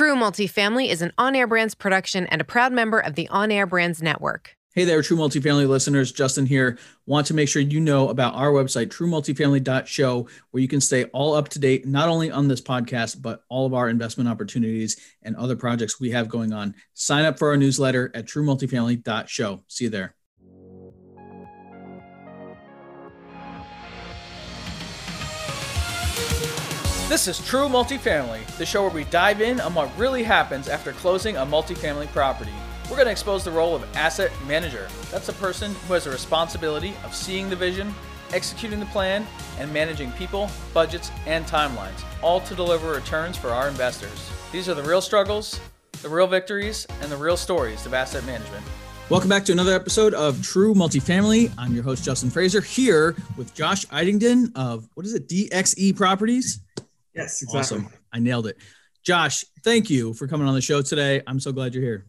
True Multifamily is an on air brands production and a proud member of the On Air Brands Network. Hey there, True Multifamily listeners. Justin here. Want to make sure you know about our website, truemultifamily.show, where you can stay all up to date, not only on this podcast, but all of our investment opportunities and other projects we have going on. Sign up for our newsletter at truemultifamily.show. See you there. This is True Multifamily, the show where we dive in on what really happens after closing a multifamily property. We're going to expose the role of asset manager. That's a person who has a responsibility of seeing the vision, executing the plan, and managing people, budgets, and timelines, all to deliver returns for our investors. These are the real struggles, the real victories, and the real stories of asset management. Welcome back to another episode of True Multifamily. I'm your host, Justin Fraser, here with Josh Idington of what is it, DXE Properties? Yes, exactly. Awesome. I nailed it. Josh, thank you for coming on the show today. I'm so glad you're here.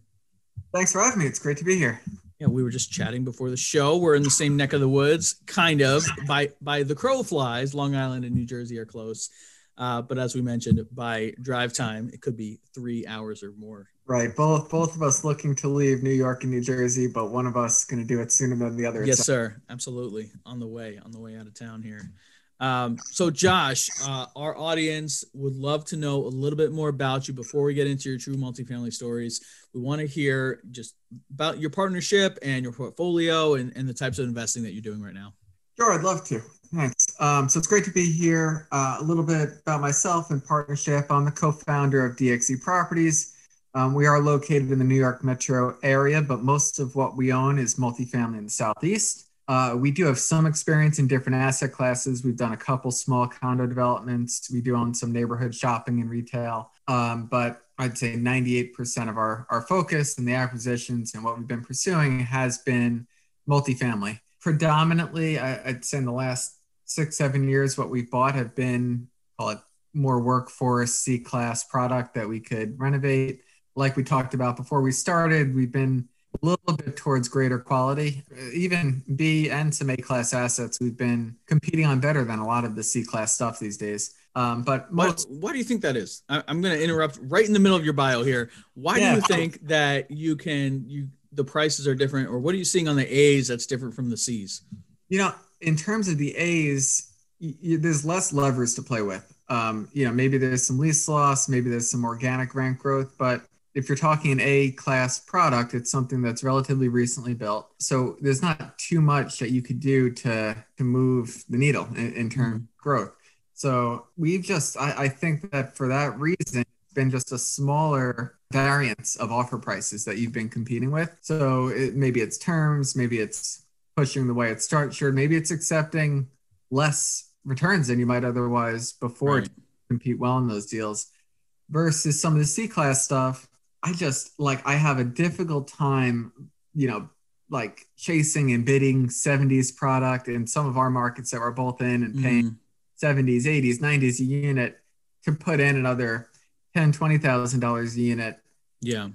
Thanks for having me. It's great to be here. Yeah, we were just chatting before the show. We're in the same neck of the woods, kind of. By by the crow flies, Long Island and New Jersey are close. Uh, but as we mentioned, by drive time, it could be three hours or more. Right. Both both of us looking to leave New York and New Jersey, but one of us going to do it sooner than the other. Yes, sir. Absolutely. On the way, on the way out of town here. Um, so, Josh, uh, our audience would love to know a little bit more about you before we get into your true multifamily stories. We want to hear just about your partnership and your portfolio and, and the types of investing that you're doing right now. Sure, I'd love to. Thanks. Um, so, it's great to be here. Uh, a little bit about myself and partnership. I'm the co founder of DXE Properties. Um, we are located in the New York metro area, but most of what we own is multifamily in the Southeast. Uh, we do have some experience in different asset classes. We've done a couple small condo developments. We do own some neighborhood shopping and retail. Um, but I'd say 98% of our, our focus and the acquisitions and what we've been pursuing has been multifamily. Predominantly, I, I'd say in the last six, seven years, what we've bought have been, call it more workforce C class product that we could renovate. Like we talked about before we started, we've been a little bit towards greater quality. Even B and some A class assets, we've been competing on better than a lot of the C class stuff these days. Um, but most, why, why, do you think that is? I, am going to interrupt right in the middle of your bio here. Why yeah. do you think that you can you the prices are different, or what are you seeing on the A's that's different from the C's? You know, in terms of the A's, you, there's less levers to play with. Um, you know, maybe there's some lease loss, maybe there's some organic rent growth, but if you're talking an A class product, it's something that's relatively recently built. So there's not too much that you could do to to move the needle in, in terms mm-hmm. of growth. So we've just I, I think that for that reason, it's been just a smaller variance of offer prices that you've been competing with. So it, maybe it's terms, maybe it's pushing the way it's structured, maybe it's accepting less returns than you might otherwise before right. to compete well in those deals versus some of the C class stuff I just like I have a difficult time, you know, like chasing and bidding 70s product in some of our markets that we're both in and paying mm. 70s, 80s, 90s a unit to put in another 10, twenty thousand dollars a unit. Yeah.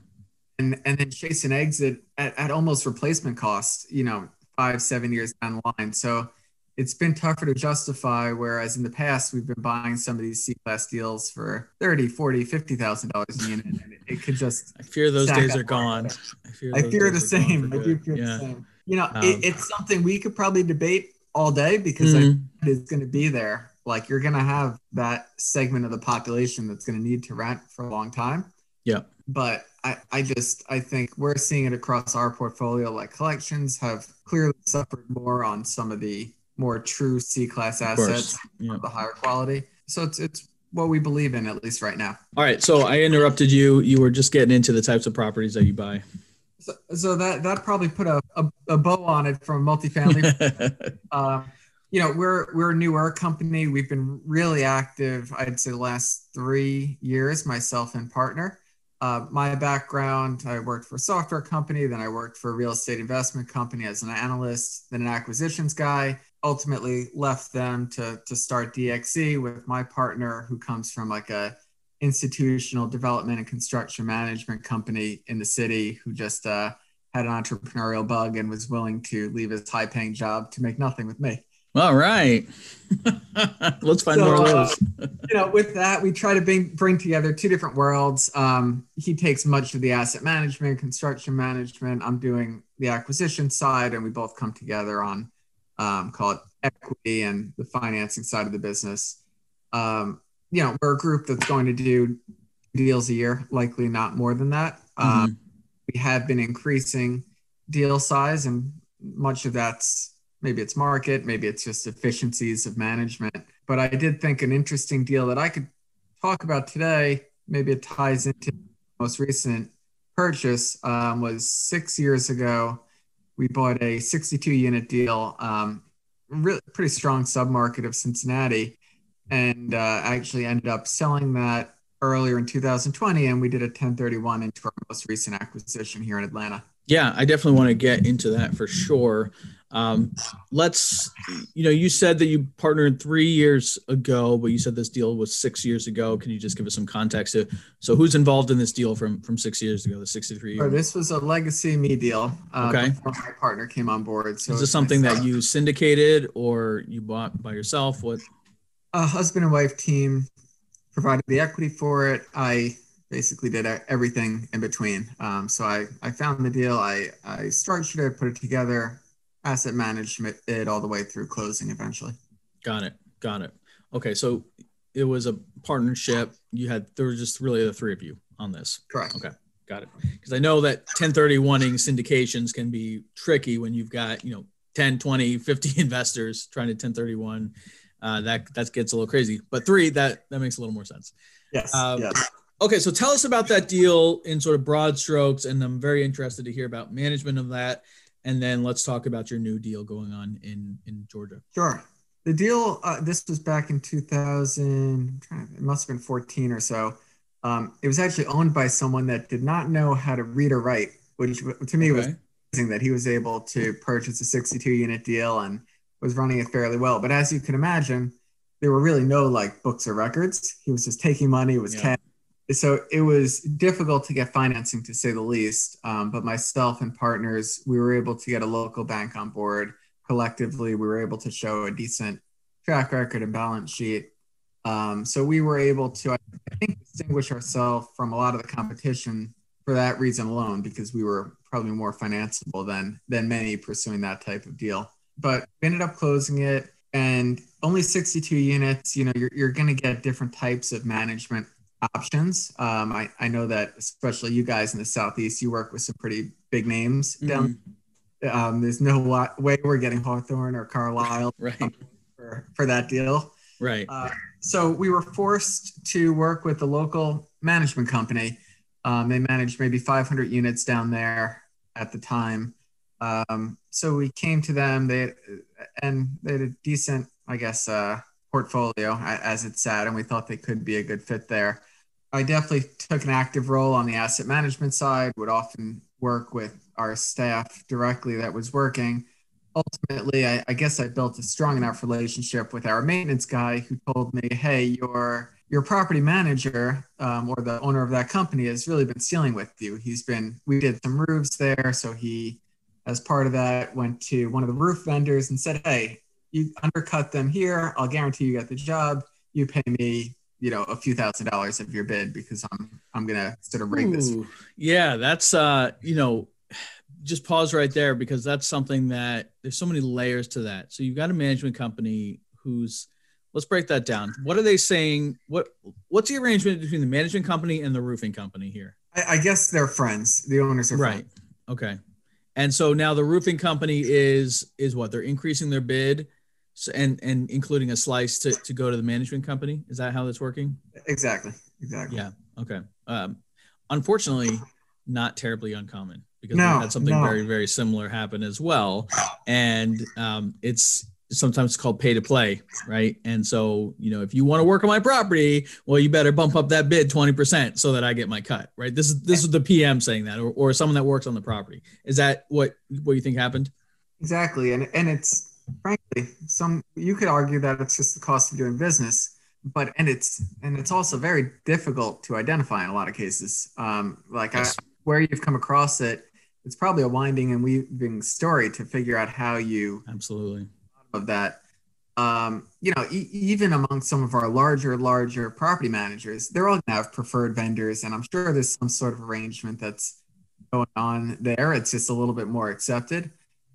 And and then chase an exit at, at almost replacement cost, you know, five, seven years down the line. So it's been tougher to justify whereas in the past we've been buying some of these c-class deals for 30 40 50 thousand dollars a unit and it, it, could just i fear those days are gone. I fear, I fear the same. i do fear yeah. the same. You know um, it, it's something we could probably debate all day because mm-hmm. it's going to be there. Like you're going to have that segment of the population that's going to need to rent for a long time. Yeah. But I, I just I think we're seeing it across our portfolio. Like collections have clearly suffered more on some of the more true C class assets, yeah. the higher quality. So it's it's what we believe in at least right now. All right. So I interrupted you. You were just getting into the types of properties that you buy. So, so that that probably put a, a, a bow on it from multifamily. uh, you know, we're we're a newer company. We've been really active. I'd say the last three years, myself and partner. Uh, my background, I worked for a software company, then I worked for a real estate investment company as an analyst, then an acquisitions guy ultimately left them to to start DXE with my partner who comes from like a institutional development and construction management company in the city who just uh, had an entrepreneurial bug and was willing to leave his high paying job to make nothing with me. All right. Let's find So, more of uh, you know, with that, we try to bring bring together two different worlds. Um, he takes much of the asset management, construction management. I'm doing the acquisition side, and we both come together on um, call it equity and the financing side of the business. Um, you know, we're a group that's going to do deals a year, likely not more than that. Um, Mhm. we have been increasing deal size, and much of that's maybe it's market, maybe it's just efficiencies of management. But I did think an interesting deal that I could talk about today, maybe it ties into most recent purchase, um, was six years ago. We bought a 62 unit deal, um, really pretty strong submarket of Cincinnati, and uh, actually ended up selling that earlier in 2020, and we did a 1031 into our most recent acquisition here in Atlanta. Yeah, I definitely want to get into that for sure. Um, let's, you know, you said that you partnered three years ago, but you said this deal was six years ago. Can you just give us some context? To, so, who's involved in this deal from from six years ago, the sixty-three? Or this was a legacy me deal. Uh, Okay. Before my partner came on board. So Is this something that you syndicated or you bought by yourself? What? a husband and wife team provided the equity for it. I basically did everything in between. Um, so I, I found the deal, I, I structured it, put it together, asset management it all the way through closing eventually. Got it. Got it. Okay, so it was a partnership. You had there were just really the three of you on this. Correct. Okay. Got it. Because I know that 1031ing syndications can be tricky when you've got, you know, 10, 20, 50 investors trying to 1031. Uh, that that gets a little crazy. But three, that that makes a little more sense. Yes. Um, yes. Okay, so tell us about that deal in sort of broad strokes, and I'm very interested to hear about management of that. And then let's talk about your new deal going on in in Georgia. Sure. The deal, uh, this was back in 2000, to- it must have been 14 or so. Um, it was actually owned by someone that did not know how to read or write, which to me was amazing that he was able to purchase a 62 unit deal and was running it fairly well. But as you can imagine, there were really no like books or records. He was just taking money, it was Yeah. cash. So it was difficult to get financing to say the least. Um, but myself and partners, we were able to get a local bank on board. Collectively, we were able to show a decent track record and balance sheet. Um, so we were able to, I think, distinguish ourselves from a lot of the competition for that reason alone, because we were probably more financeable than than many pursuing that type of deal. But we ended up closing it, and only 62 units. You know, you're you're going to get different types of management options. Um, I I know that especially you guys in the southeast, you work with some pretty big names down. Um, there's no wa- way we're getting Hawthorne or Carlisle Right. for, for that deal. Right. Uh, so we were forced to work with the local management company. Um, they managed maybe 500 units down there at the time. Um, so we came to them. They and they had a decent, I guess, uh, portfolio as it sat, and we thought they could be a good fit there. I definitely took an active role on the asset management side. Would often work with our staff directly that was working ultimately, I, I guess I built a strong enough relationship with our maintenance guy who told me, "Hey, your your property manager um, or the owner of that company has really been stealing with you. He's been. We did some roofs there, so he, as part of that, went to one of the roof vendors and said, "Hey, you undercut them here. I'll guarantee you get the job. You pay me." You know, a few thousand dollars of your bid because I'm I'm gonna sort of rig this. Yeah, that's uh, you know, just pause right there because that's something that there's so many layers to that. So you've got a management company who's let's break that down. What are they saying? What what's the arrangement between the management company and the roofing company here? I, I guess they're friends. The owners are Right. friends. Okay. And so now the roofing company is is what they're increasing their bid so, and and including a slice to to go to the management company. Is that how that's working? Exactly. Exactly. Yeah. Okay. Um, unfortunately, not terribly uncommon because No, we had something no. very, very similar happen as well. And um, it's sometimes called pay to play, right? And so, you know, if you want to work on my property, well, you better bump up that bid 20% so that I get my cut, right? This is this is the PM saying that, or, or someone that works on the property. Is that what what you think happened? Exactly. And and it's frankly some you could argue that it's just the cost of doing business, but and it's and it's also very difficult to identify in a lot of cases. Um, like Yes. I, where you've come across it, it's probably a winding and weaving story to figure out how you Absolutely. of that. um, you know, e- even among some of our larger, larger property managers, they're all gonna have preferred vendors, and I'm sure there's some sort of arrangement that's going on there. It's just a little bit more accepted.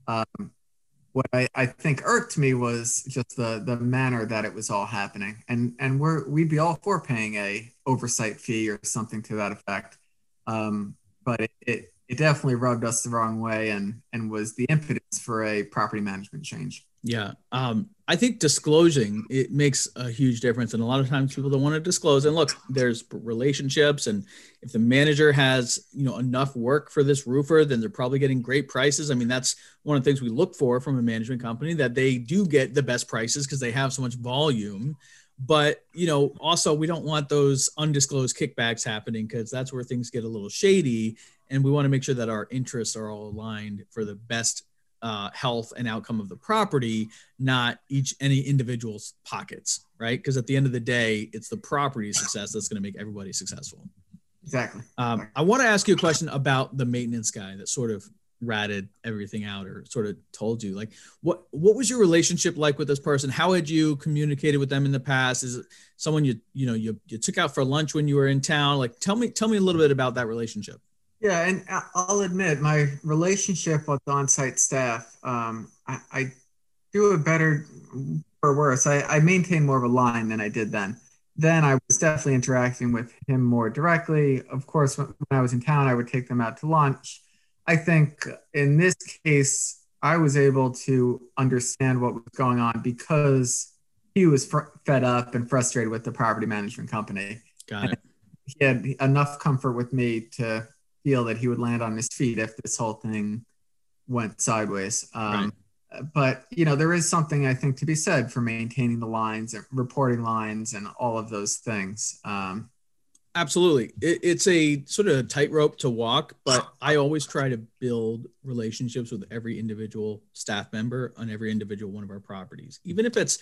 Um, what I, I think irked me was just the the manner that it was all happening, and and we're we'd be all for paying a oversight fee or something to that effect, um, but it, it it definitely rubbed us the wrong way and and was the impetus for a property management change. Yeah. Um, I think disclosing it makes a huge difference. And a lot of times people don't want to disclose. And look, there's relationships. And if the manager has, you know, enough work for this roofer, then they're probably getting great prices. I mean, that's one of the things we look for from a management company that they do get the best prices because they have so much volume. But, you know, also we don't want those undisclosed kickbacks happening because that's where things get a little shady. And we want to make sure that our interests are all aligned for the best uh, health and outcome of the property, not each any individual's pockets, right? Because at the end of the day, it's the property success that's going to make everybody successful. Exactly. Um, I want to ask you a question about the maintenance guy that sort of ratted everything out or sort of told you like what what was your relationship like with this person how had you communicated with them in the past is it someone you you know you, you took out for lunch when you were in town like tell me tell me a little bit about that relationship yeah, and I'll admit my relationship with on-site staff, um, I, I, do it better or worse. I, I maintain more of a line than I did then. Then I was definitely interacting with him more directly. Of course, when, when I was in town, I would take them out to lunch. I think in this case, I was able to understand what was going on because he was fr- fed up and frustrated with the property management company. Got it. And he had enough comfort with me to feel that he would land on his feet if this whole thing went sideways. Um, right. But you know, there is something I think to be said for maintaining the lines and reporting lines and all of those things. Um, Absolutely, it, it's a sort of a tightrope to walk, but I always try to build relationships with every individual staff member on every individual one of our properties, even if it's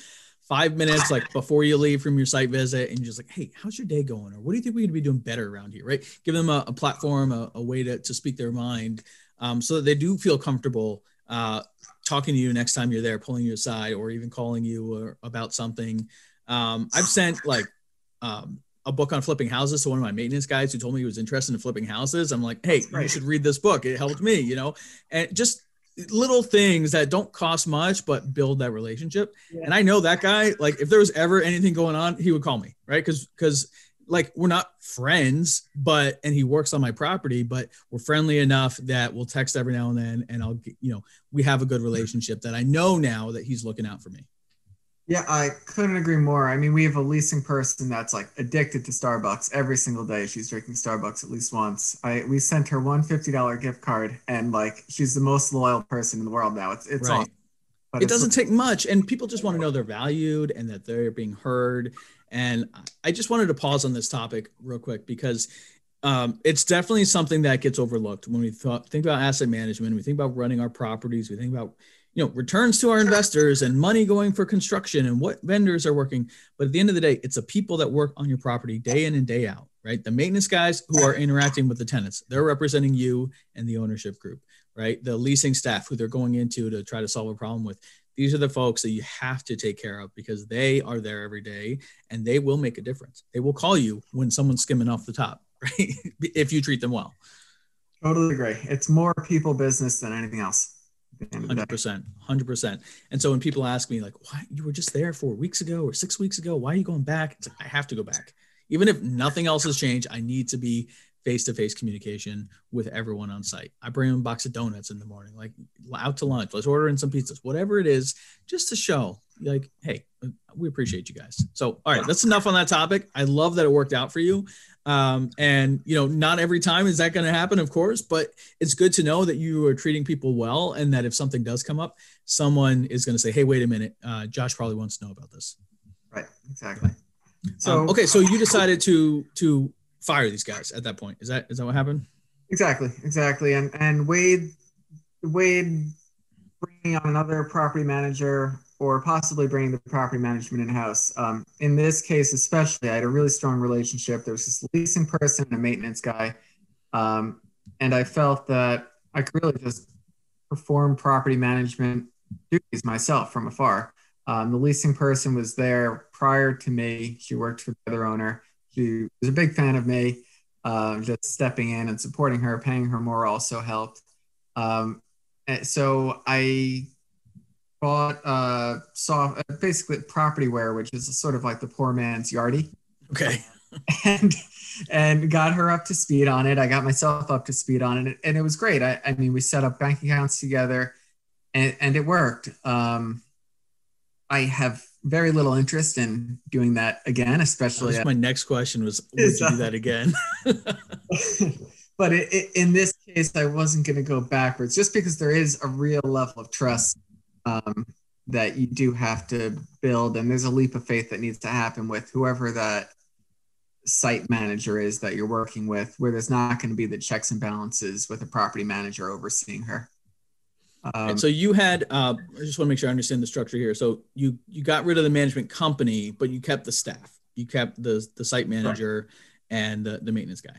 five minutes like before you leave from your site visit and just like hey how's your day going? Or what do you think we could be doing better around here? Right? Give them a, a platform a, a, way to, to speak their mind um, so that they do feel comfortable uh, talking to you next time you're there pulling you aside or even calling you or, about something. Um, i've sent like um, a book on flipping houses to one of my maintenance guys who told me he was interested in flipping houses. I'm like hey you should read this book. It helped me you know? And just little things that don't cost much but build that relationship. Yeah. and i know that guy like if there was ever anything going on he would call me right? Because because like we're not friends but and he works on my property but we're friendly enough that we'll text every now and then and i'll you know we have a good relationship that i know now that he's looking out for me yeah, I couldn't agree more. I mean, we have a leasing person that's like addicted to Starbucks every single day. She's drinking Starbucks at least once. I we sent her one fifty dollar gift card, and like she's the most loyal person in the world now. It's it's right. Awesome. it doesn't take much, and people just want to know they're valued and that they're being heard. And I just wanted to pause on this topic real quick because um, it's definitely something that gets overlooked when we thought, think about asset management. We think about running our properties. We think about you know returns to our investors and money going for construction and what vendors are working. But at the end of the day it's the people that work on your property day in and day out right? The maintenance guys who are interacting with the tenants. They're representing you and the ownership group right? The leasing staff who they're going into to try to solve a problem with. These are the folks that you have to take care of because they are there every day and they will make a difference. They will call you when someone's skimming off the top right? If you treat them well. Totally agree. It's more people business than anything else Hundred percent, hundred percent. And so when people ask me like, "Why you were just there four weeks ago or six weeks ago? Why are you going back?" It's like I have to go back, even if nothing else has changed. I need to be face-to-face communication with everyone on site. I bring them a box of donuts in the morning, like out to lunch. Let's order in some pizzas, whatever it is, just to show like, hey, we appreciate you guys. So, all right, that's enough on that topic. I love that it worked out for you. Um, and you know, not every time is that going to happen, of course, but it's good to know that you are treating people well, and that if something does come up, someone is going to say, "Hey, wait a minute, uh, Josh probably wants to know about this." Right. Exactly. So um, okay, so you decided to to fire these guys at that point. Is that is that what happened? Exactly. Exactly. And and weighed weighed bringing on another property manager or possibly bringing the property management in house. Um, in this case, especially, I had a really strong relationship. There was this leasing person and a maintenance guy. Um, and I felt that I could really just perform property management duties myself from afar. Um, the leasing person was there prior to me. She worked for the other owner. She was a big fan of me. Uh, just stepping in and supporting her, paying her more also helped. Um, so I bought uh, saw basically Propertyware, which is sort of like the poor man's Yardi. Okay. and and got her up to speed on it. I got myself up to speed on it, and it was great. I, I mean, we set up bank accounts together, and, and it worked. Um, I have very little interest in doing that again, especially. That my next question was, would you do that again? but it, it, in this case, I wasn't going to go backwards, just because there is a real level of trust um, that you do have to build, and there's a leap of faith that needs to happen with whoever that site manager is that you're working with, where there's not going to be the checks and balances with a property manager overseeing her. Um, so you had, uh, I just want to make sure I understand the structure here. So you you got rid of the management company, but you kept the staff. You kept the the site manager right. and the, the maintenance guy.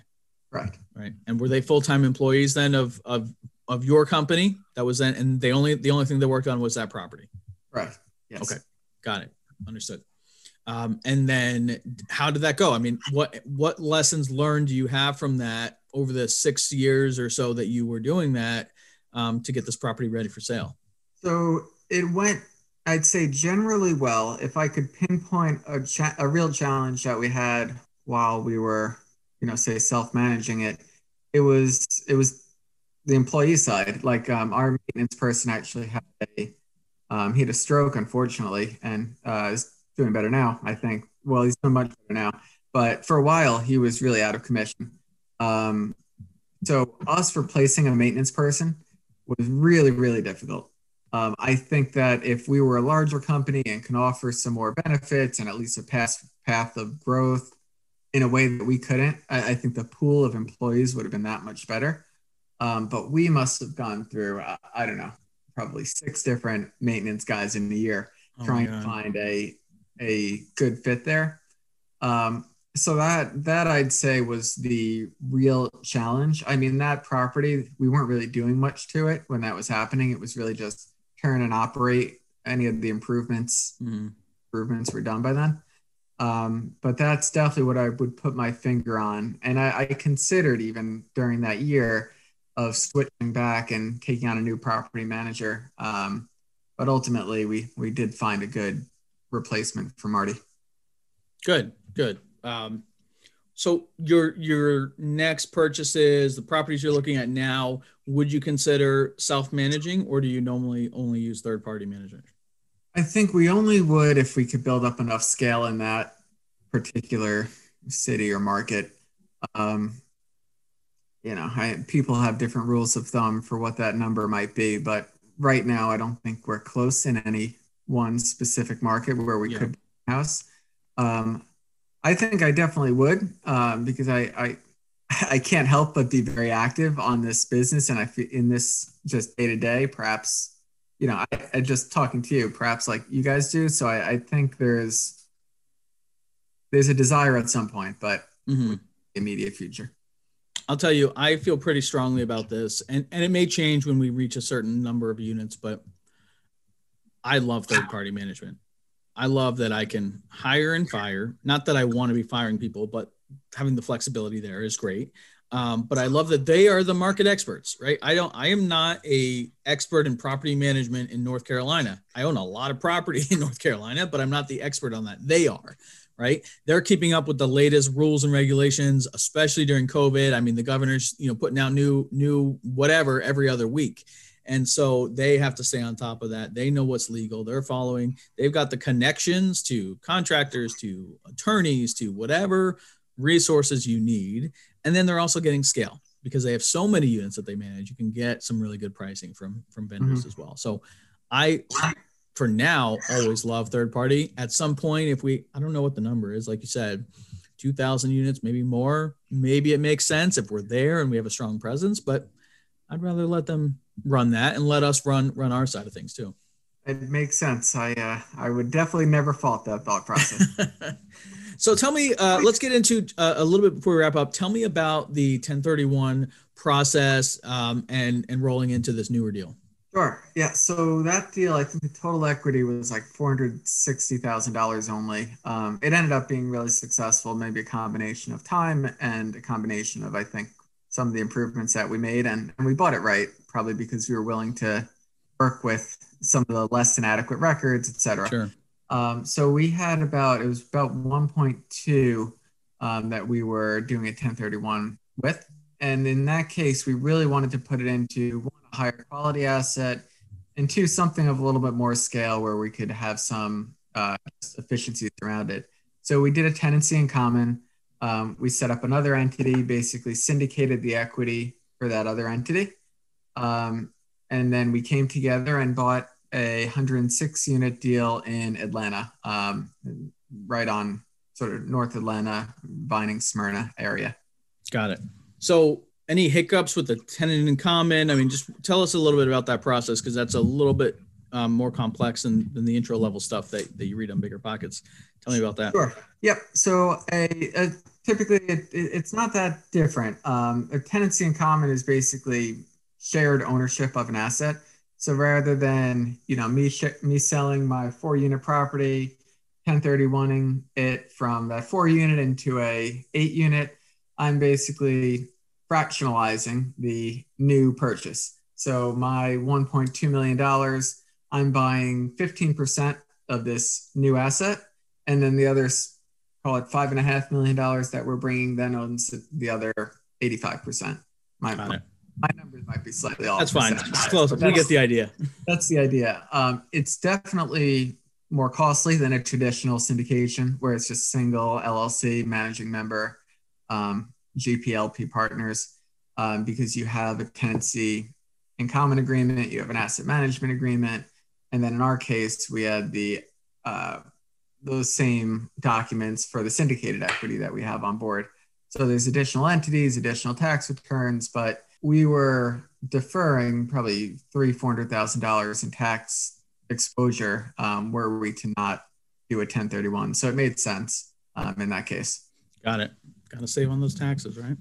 Right. Right. And were they full time employees then of of of your company? That was then, and the only the only thing they worked on was that property. Right. Yes. Okay. Got it. Understood. Um, and then how did that go? I mean, what what lessons learned do you have from that over the six years or so that you were doing that um, to get this property ready for sale? So it went, I'd say, generally well. If I could pinpoint a cha- a real challenge that we had while we were, you know, say self managing it, it was it was the employee side. Like um, our maintenance person actually had a um, he had a stroke, unfortunately, and uh, is doing better now. I think. Well, he's doing much better now, but for a while he was really out of commission. Um, so us replacing a maintenance person was really really difficult. Um, I think that if we were a larger company and can offer some more benefits and at least a path path of growth in a way that we couldn't, I, I think the pool of employees would have been that much better. Um, but we must have gone through, uh, I don't know, probably six different maintenance guys in a year oh trying to find a a good fit there. Um, so that that I'd say was the real challenge. I mean, that property we weren't really doing much to it when that was happening. It was really just turn and operate. Any of the improvements mm-hmm. improvements were done by then. Um, but that's definitely what I would put my finger on. And I, I considered even during that year of switching back and taking on a new property manager. Um, but ultimately, we we did find a good replacement for Marty. Good, good. Um, so your your next purchases, the properties you're looking at now, would you consider self-managing, or do you normally only use third-party management? I think we only would if we could build up enough scale in that particular city or market. Um, you know, I, people have different rules of thumb for what that number might be, but right now, I don't think we're close in any one specific market where we yeah. could house. Um, I think I definitely would um, because I, I I can't help but be very active on this business and I feel in this just day to day. Perhaps you know, I, I, just talking to you, perhaps like you guys do. So I, I think there's there's a desire at some point, but mm-hmm. immediate future. I'll tell you, I feel pretty strongly about this, and and it may change when we reach a certain number of units, but I love third party management. I love that I can hire and fire. Not that I want to be firing people, but having the flexibility there is great. Um, but I love that they are the market experts, right? I don't. I am not a expert in property management in North Carolina. I own a lot of property in North Carolina, but I'm not the expert on that. They are right? They're keeping up with the latest rules and regulations, especially during COVID. I mean, the governor's, you know, putting out new, new whatever every other week. And so they have to stay on top of that. They know what's legal. They're following. They've got the connections to contractors, to attorneys, to whatever resources you need. And then they're also getting scale because they have so many units that they manage. You can get some really good pricing from from vendors mm-hmm. as well. So I for now always love third party. At some point if we i don't know what the number is like you said 2000 units maybe more maybe it makes sense if we're there and we have a strong presence but i'd rather let them run that and let us run run our side of things too. It makes sense. I uh, i would definitely never fault that thought process. So tell me uh, let's get into uh, a little bit before we wrap up. Tell me about the 1031 process um, and and rolling into this newer deal Sure. Yeah. So that deal, I think the total equity was like four hundred sixty thousand dollars only. Um, it ended up being really successful. Maybe a combination of time and a combination of I think some of the improvements that we made, and, and we bought it right, probably because we were willing to work with some of the less than adequate records, et cetera. Sure. Um, so we had about it was about one point two um, that we were doing a ten thirty one with, and in that case, we really wanted to put it into higher quality asset, and two, something of a little bit more scale where we could have some uh, efficiencies around it. So we did a tenancy in common. Um, we set up another entity, basically syndicated the equity for that other entity. Um, and then we came together and bought a 106 unit deal in Atlanta, um, right on sort of North Atlanta, Vining, Smyrna area. Got it. So, any hiccups with the tenant in common? I mean, just tell us a little bit about that process because that's a little bit um, more complex than, than the intro level stuff that, that you read on Bigger Pockets. Tell me about that. Sure. Yep. So, a, a typically it, it, it's not that different. Um, a tenancy in common is basically shared ownership of an asset. So rather than you know me me selling my four unit property, 1031ing it from that four unit into a eight unit, I'm basically fractionalizing the new purchase. So my 1.2 million dollars, I'm buying 15% of this new asset, and then the others call it five and a half million dollars that we're bringing then owns the other 85%. My, my numbers might be slightly off. That's fine. It's close. We get the idea. That's the idea. Um, it's definitely more costly than a traditional syndication where it's just single LLC managing member, um, GPLP partners, um, because you have a tenancy in common agreement, you have an asset management agreement, and then in our case, we had the uh, those same documents for the syndicated equity that we have on board. So there's additional entities, additional tax returns, but we were deferring probably three, four hundred thousand dollars in tax exposure um, were we to not do a 1031. So it made sense um, in that case. Got it. Got to save on those taxes, right?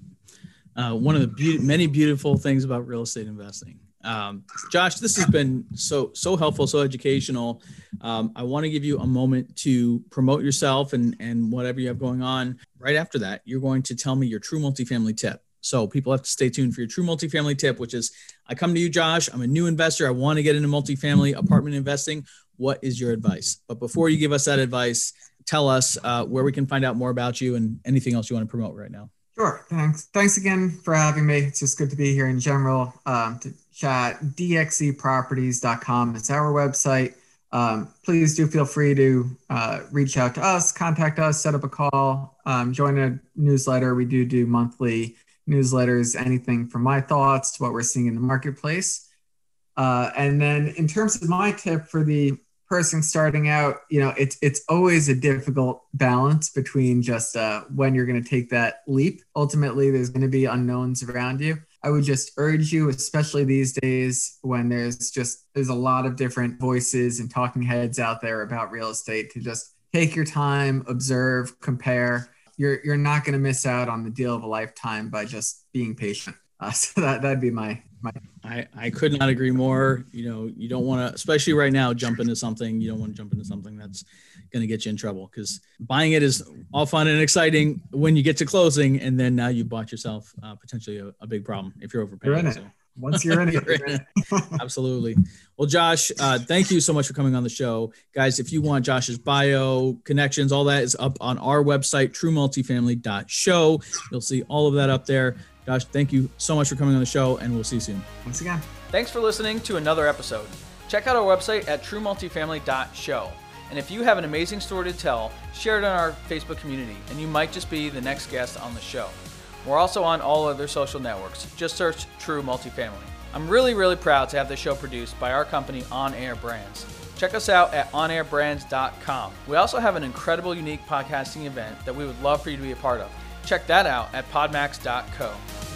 Uh, one of the be- many beautiful things about real estate investing. Um, Josh, this has been so so helpful, so educational. Um, I want to give you a moment to promote yourself and and whatever you have going on. Right after that, you're going to tell me your true multifamily tip. So people have to stay tuned for your true multifamily tip, which is I come to you, Josh. I'm a new investor. I want to get into multifamily apartment investing. What is your advice? But before you give us that advice, tell us uh, where we can find out more about you and anything else you want to promote right now. Sure. Thanks. Thanks again for having me. It's just good to be here in general um, to chat. DXEproperties.com is our website. Um, please do feel free to uh, reach out to us, contact us, set up a call, um, join a newsletter. We do do monthly newsletters, anything from my thoughts to what we're seeing in the marketplace. Uh, and then in terms of my tip for the person starting out, you know, it's it's always a difficult balance between just uh, when you're going to take that leap. Ultimately, there's going to be unknowns around you. I would just urge you, especially these days when there's just there's a lot of different voices and talking heads out there about real estate, to just take your time, observe, compare, you're you're not going to miss out on the deal of a lifetime by just being patient. Uh, so that that'd be my my. I I could not agree more. You know, you don't want to, especially right now, jump into something. You don't want to jump into something that's going to get you in trouble because buying it is all fun and exciting when you get to closing, and then now you bought yourself uh, potentially a, a, big problem if you're overpaying. You're in it. So. Once you're in it, you're in it. absolutely. Well, Josh, uh, thank you so much for coming on the show, guys. If you want Josh's bio, connections, all that is up on our website, TrueMultifamily.show. You'll see all of that up there. Josh, thank you so much for coming on the show, and we'll see you soon. Once again, thanks for listening to another episode. Check out our website at TrueMultifamily.show. And if you have an amazing story to tell, share it on our Facebook community, and you might just be the next guest on the show. We're also on all other social networks. Just search True Multifamily. I'm really, really proud to have this show produced by our company On Air Brands. Check us out at onairbrands.com. We also have an incredible, unique podcasting event that we would love for you to be a part of. Check that out at podmax.co.